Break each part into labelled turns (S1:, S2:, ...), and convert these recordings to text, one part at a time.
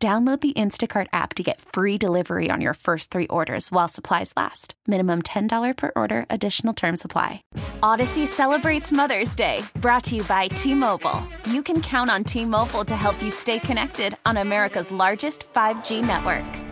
S1: Download the Instacart app to get free delivery on your first three orders while supplies last. Minimum $10 per order, additional term supply. Audacy celebrates Mother's Day, brought to you by T Mobile. You can count on T Mobile to help you stay connected on America's largest 5G network.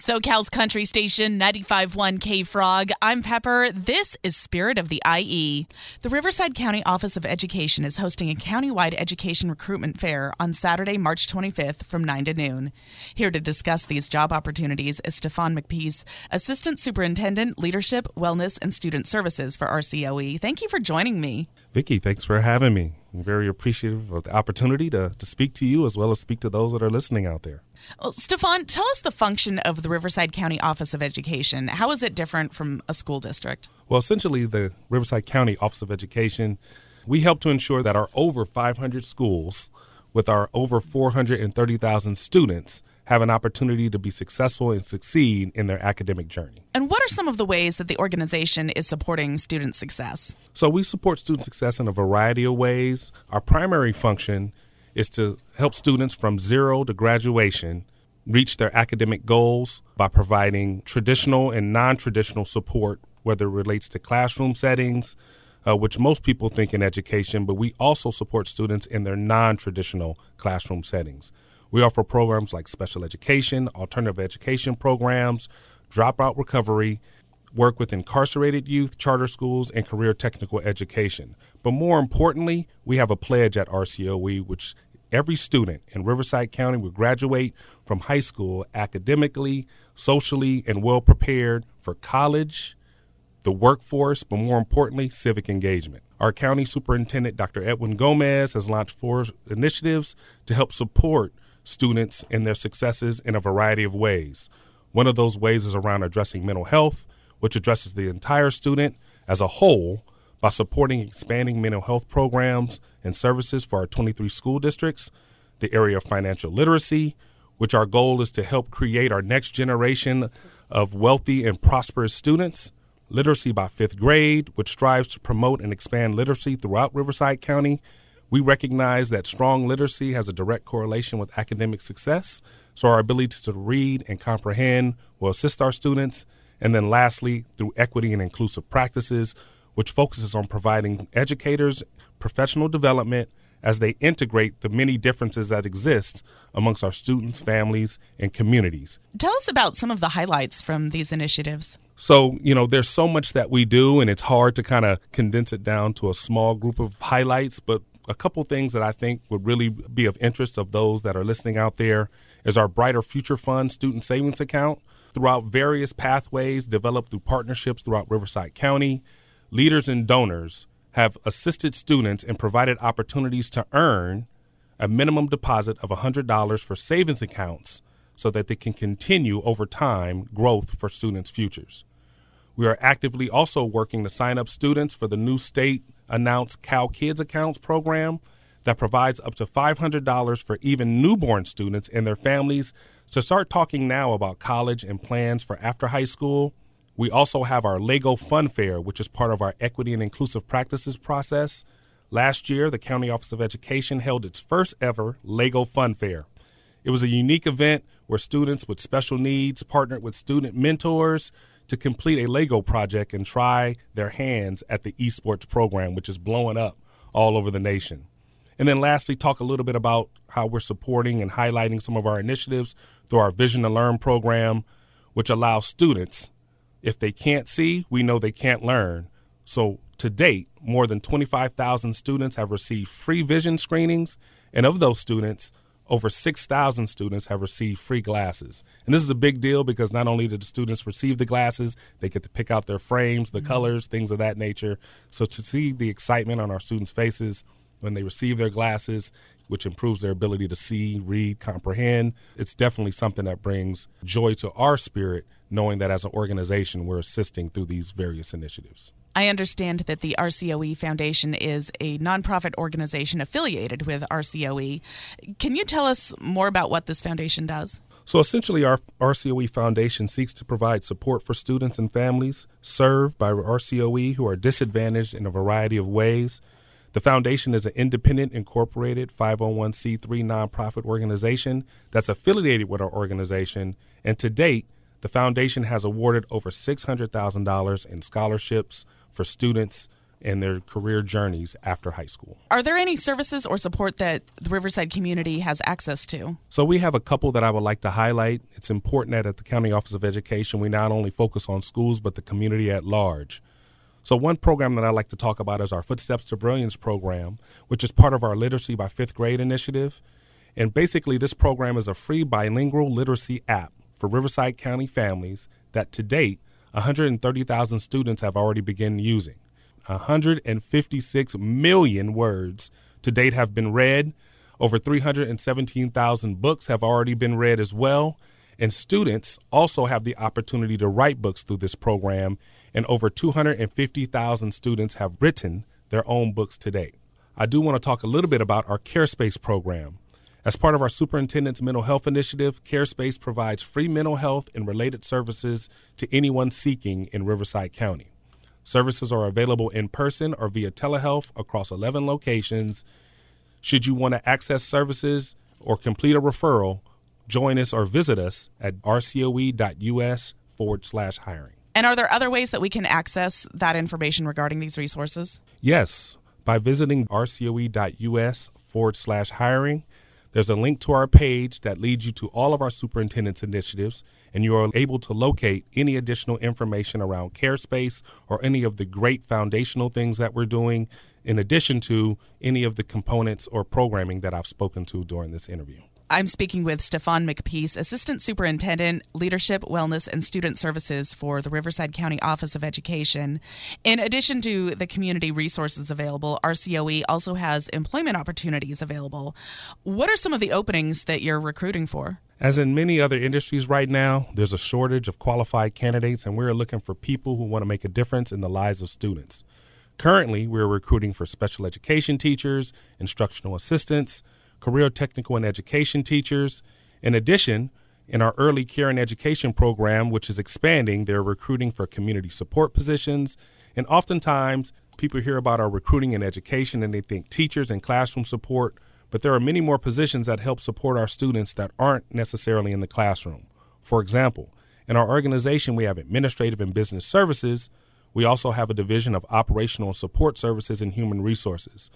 S2: SoCal's country station 95.1 K Frog. I'm Pepper. This is Spirit of the IE. The Riverside County Office of Education is hosting a countywide education recruitment fair on Saturday, March 25th from 9 to noon. Here to discuss these job opportunities is Stephan McPeace, Assistant Superintendent, Leadership, Wellness, and Student Services for RCOE. Thank you for joining me.
S3: Vicki, thanks for having me. I'm very appreciative of the opportunity to, to speak to you as well as speak to those that are listening out there.
S2: Well, Stephan, tell us the function of the Riverside County Office of Education. How is it different from a school district?
S3: Well, essentially, the Riverside County Office of Education, we help to ensure that our over 500 schools with our over 430,000 students have an opportunity to be successful and succeed in their academic journey.
S2: And what are some of the ways that the organization is supporting student success?
S3: So, we support student success in a variety of ways. Our primary function is to help students from zero to graduation reach their academic goals by providing traditional and non traditional support, whether it relates to classroom settings, uh, which most people think in education, but we also support students in their non traditional classroom settings. We offer programs like special education, alternative education programs, dropout recovery, work with incarcerated youth, charter schools, and career technical education. But more importantly, we have a pledge at RCOE which every student in Riverside County will graduate from high school academically, socially, and well prepared for college, the workforce, but more importantly, civic engagement. Our county superintendent, Dr. Edwin Gomez, has launched four initiatives to help support students and their successes in a variety of ways. One of those ways is around addressing mental health, which addresses the entire student as a whole by supporting expanding mental health programs and services for our 23 school districts, the area of financial literacy, which our goal is to help create our next generation of wealthy and prosperous students, literacy by fifth grade, which strives to promote and expand literacy throughout Riverside County. We recognize that strong literacy has a direct correlation with academic success, so our ability to read and comprehend will assist our students. And then lastly, through equity and inclusive practices, which focuses on providing educators professional development as they integrate the many differences that exist amongst our students, families, and communities.
S2: Tell us about some of the highlights from these initiatives.
S3: So, you know, there's so much that we do, and it's hard to kind of condense it down to a small group of highlights. But a couple things that I think would really be of interest of those that are listening out there is our Brighter Future Fund student savings account. Throughout various pathways developed through partnerships throughout Riverside County, leaders and donors have assisted students and provided opportunities to earn a minimum deposit of $100 for savings accounts so that they can continue over time growth for students' futures. We are actively also working to sign up students for the new state announced CalKIDS Accounts program that provides up to $500 for even newborn students and their families to start talking now about college and plans for after high school we also have our Lego Fun Fair, which is part of our equity and inclusive practices process. Last year, the County Office of Education held its first ever Lego Fun Fair. It was a unique event where students with special needs partnered with student mentors to complete a Lego project and try their hands at the esports program, which is blowing up all over the nation. And then lastly, talk a little bit about how we're supporting and highlighting some of our initiatives through our Vision to Learn program, which allows students if they can't see, we know they can't learn. So to date, more than 25,000 students have received free vision screenings, and of those students, over 6,000 students have received free glasses. And this is a big deal because not only did the students receive the glasses, they get to pick out their frames, the mm-hmm. colors, things of that nature. So to see the excitement on our students' faces when they receive their glasses which improves their ability to see, read, comprehend. It's definitely something that brings joy to our spirit, knowing that as an organization, we're assisting through these various initiatives.
S2: I understand that the RCOE Foundation is a nonprofit organization affiliated with RCOE. Can you tell us more about what this foundation does?
S3: So essentially, our RCOE Foundation seeks to provide support for students and families served by RCOE who are disadvantaged in a variety of ways. The foundation is an independent, incorporated 501c3 nonprofit organization that's affiliated with our organization, and to date, the foundation has awarded over $600,000 in scholarships for students and their career journeys after high school.
S2: Are there any services or support that the Riverside community has access to?
S3: So, we have a couple that I would like to highlight. It's important that at the County Office of Education, we not only focus on schools, but the community at large. So, one program that I like to talk about is our Footsteps to Brilliance program, which is part of our Literacy by Fifth Grade initiative. And basically, this program is a free bilingual literacy app for Riverside County families that to date, 130,000 students have already begun using. 156 million words to date have been read. Over 317,000 books have already been read as well. And students also have the opportunity to write books through this program. And over 250,000 students have written their own books to date. I do want to talk a little bit about our CareSpace program. As part of our superintendent's mental health initiative, CareSpace provides free mental health and related services to anyone seeking in Riverside County. Services are available in person or via telehealth across 11 locations. Should you want to access services or complete a referral, join us or visit us at rcoe.us forward slash hiring.
S2: And are there other ways that we can access that information regarding these resources?
S3: Yes, by visiting rcoe.us forward slash hiring. There's a link to our page that leads you to all of our superintendent's initiatives, and you are able to locate any additional information around CareSpace or any of the great foundational things that we're doing, in addition to any of the components or programming that I've spoken to during this interview.
S2: I'm speaking with Stephan McPeace, Assistant Superintendent, Leadership, Wellness, and Student Services for the Riverside County Office of Education. In addition to the community resources available, RCOE also has employment opportunities available. What are some of the openings that you're recruiting for?
S3: As in many other industries right now, there's a shortage of qualified candidates, and we're looking for people who want to make a difference in the lives of students. Currently, we're recruiting for special education teachers, instructional assistants, career technical and education teachers. In addition, in our early care and education program, which is expanding, they're recruiting for community support positions. And oftentimes, people hear about our recruiting in education and they think teachers and classroom support, but there are many more positions that help support our students that aren't necessarily in the classroom. For example, in our organization, we have administrative and business services. We also have a division of operational support services and human resources.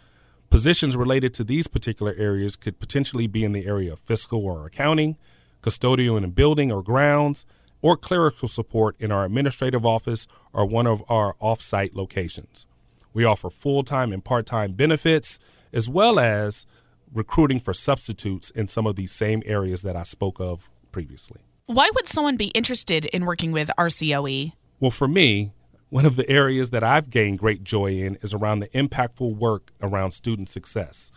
S3: Positions related to these particular areas could potentially be in the area of fiscal or accounting, custodial in a building or grounds, or clerical support in our administrative office or one of our off-site locations. We offer full-time and part-time benefits as well as recruiting for substitutes in some of these same areas that I spoke of previously.
S2: Why would someone be interested in working with RCOE?
S3: Well, for me, one of the areas that I've gained great joy in is around the impactful work around student success.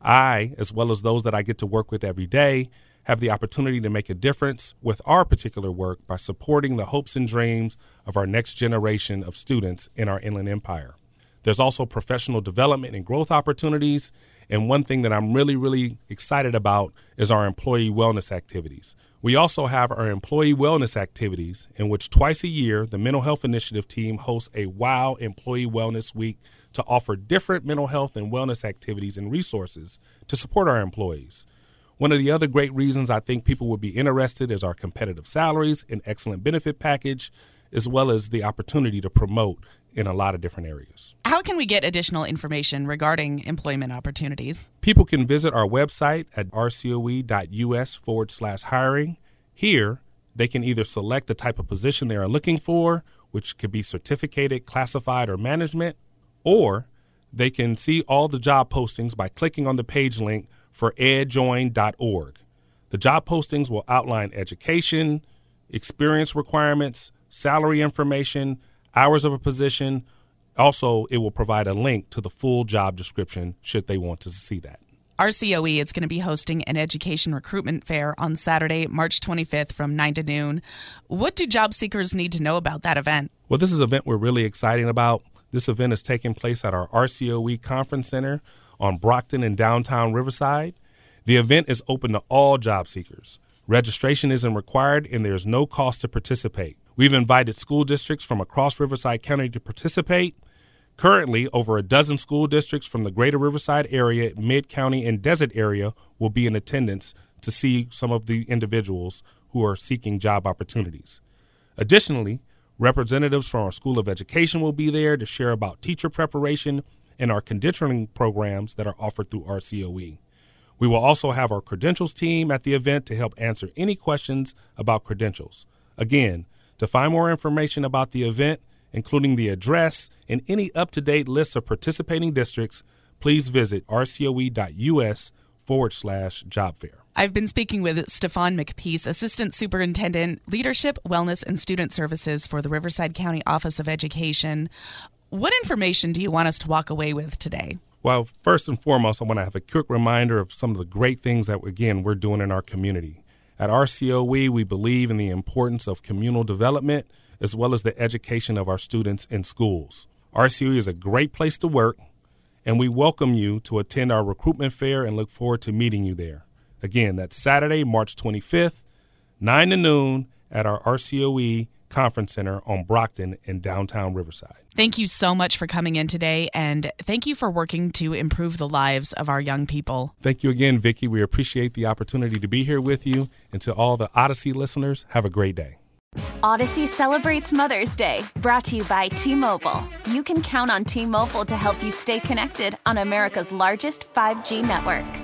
S3: I, as well as those that I get to work with every day, have the opportunity to make a difference with our particular work by supporting the hopes and dreams of our next generation of students in our Inland Empire. There's also professional development and growth opportunities. And one thing that I'm really, really excited about is our employee wellness activities. We also have our employee wellness activities, in which twice a year the Mental Health Initiative team hosts a WOW Employee Wellness Week to offer different mental health and wellness activities and resources to support our employees. One of the other great reasons I think people would be interested is our competitive salaries and excellent benefit package, as well as the opportunity to promote in a lot of different areas.
S2: How can we get additional information regarding employment opportunities?
S3: People can visit our website at rcoe.us forward slash hiring. Here, they can either select the type of position they are looking for, which could be certificated, classified, or management, or they can see all the job postings by clicking on the page link for edjoin.org. The job postings will outline education, experience requirements, salary information, hours of a position. Also, it will provide a link to the full job description should they want to see that.
S2: RCOE is going to be hosting an education recruitment fair on Saturday, March 25th from 9 to noon. What do job seekers need to know about that event?
S3: Well, this is an event we're really excited about. This event is taking place at our RCOE Conference Center on Brockton in downtown Riverside. The event is open to all job seekers. Registration isn't required and there is no cost to participate. We've invited school districts from across Riverside County to participate. Currently, over a dozen school districts from the greater Riverside area, Mid County, and Desert area will be in attendance to see some of the individuals who are seeking job opportunities. Additionally, representatives from our School of Education will be there to share about teacher preparation and our credentialing programs that are offered through RCOE. We will also have our credentials team at the event to help answer any questions about credentials. Again, to find more information about the event, including the address and any up to date list of participating districts, please visit rcoe.us forward slash job fair.
S2: I've been speaking with Stephan McPeace, Assistant Superintendent, Leadership, Wellness, and Student Services for the Riverside County Office of Education. What information do you want us to walk away with today?
S3: Well, first and foremost, I want to have a quick reminder of some of the great things that, again, we're doing in our community. At RCOE, we believe in the importance of communal development as well as the education of our students in schools. RCOE is a great place to work, and we welcome you to attend our recruitment fair and look forward to meeting you there. Again, that's Saturday, March 25th, 9 to noon at our RCOE Conference Center on Brockton in downtown Riverside.
S2: Thank you so much for coming in today, and thank you for working to improve the lives of our young people.
S3: Thank you again, Vicki. We appreciate the opportunity to be here with you. And to all the Audacy listeners, have a great day.
S1: Audacy celebrates Mother's Day, brought to you by T Mobile. You can count on T Mobile to help you stay connected on America's largest 5G network.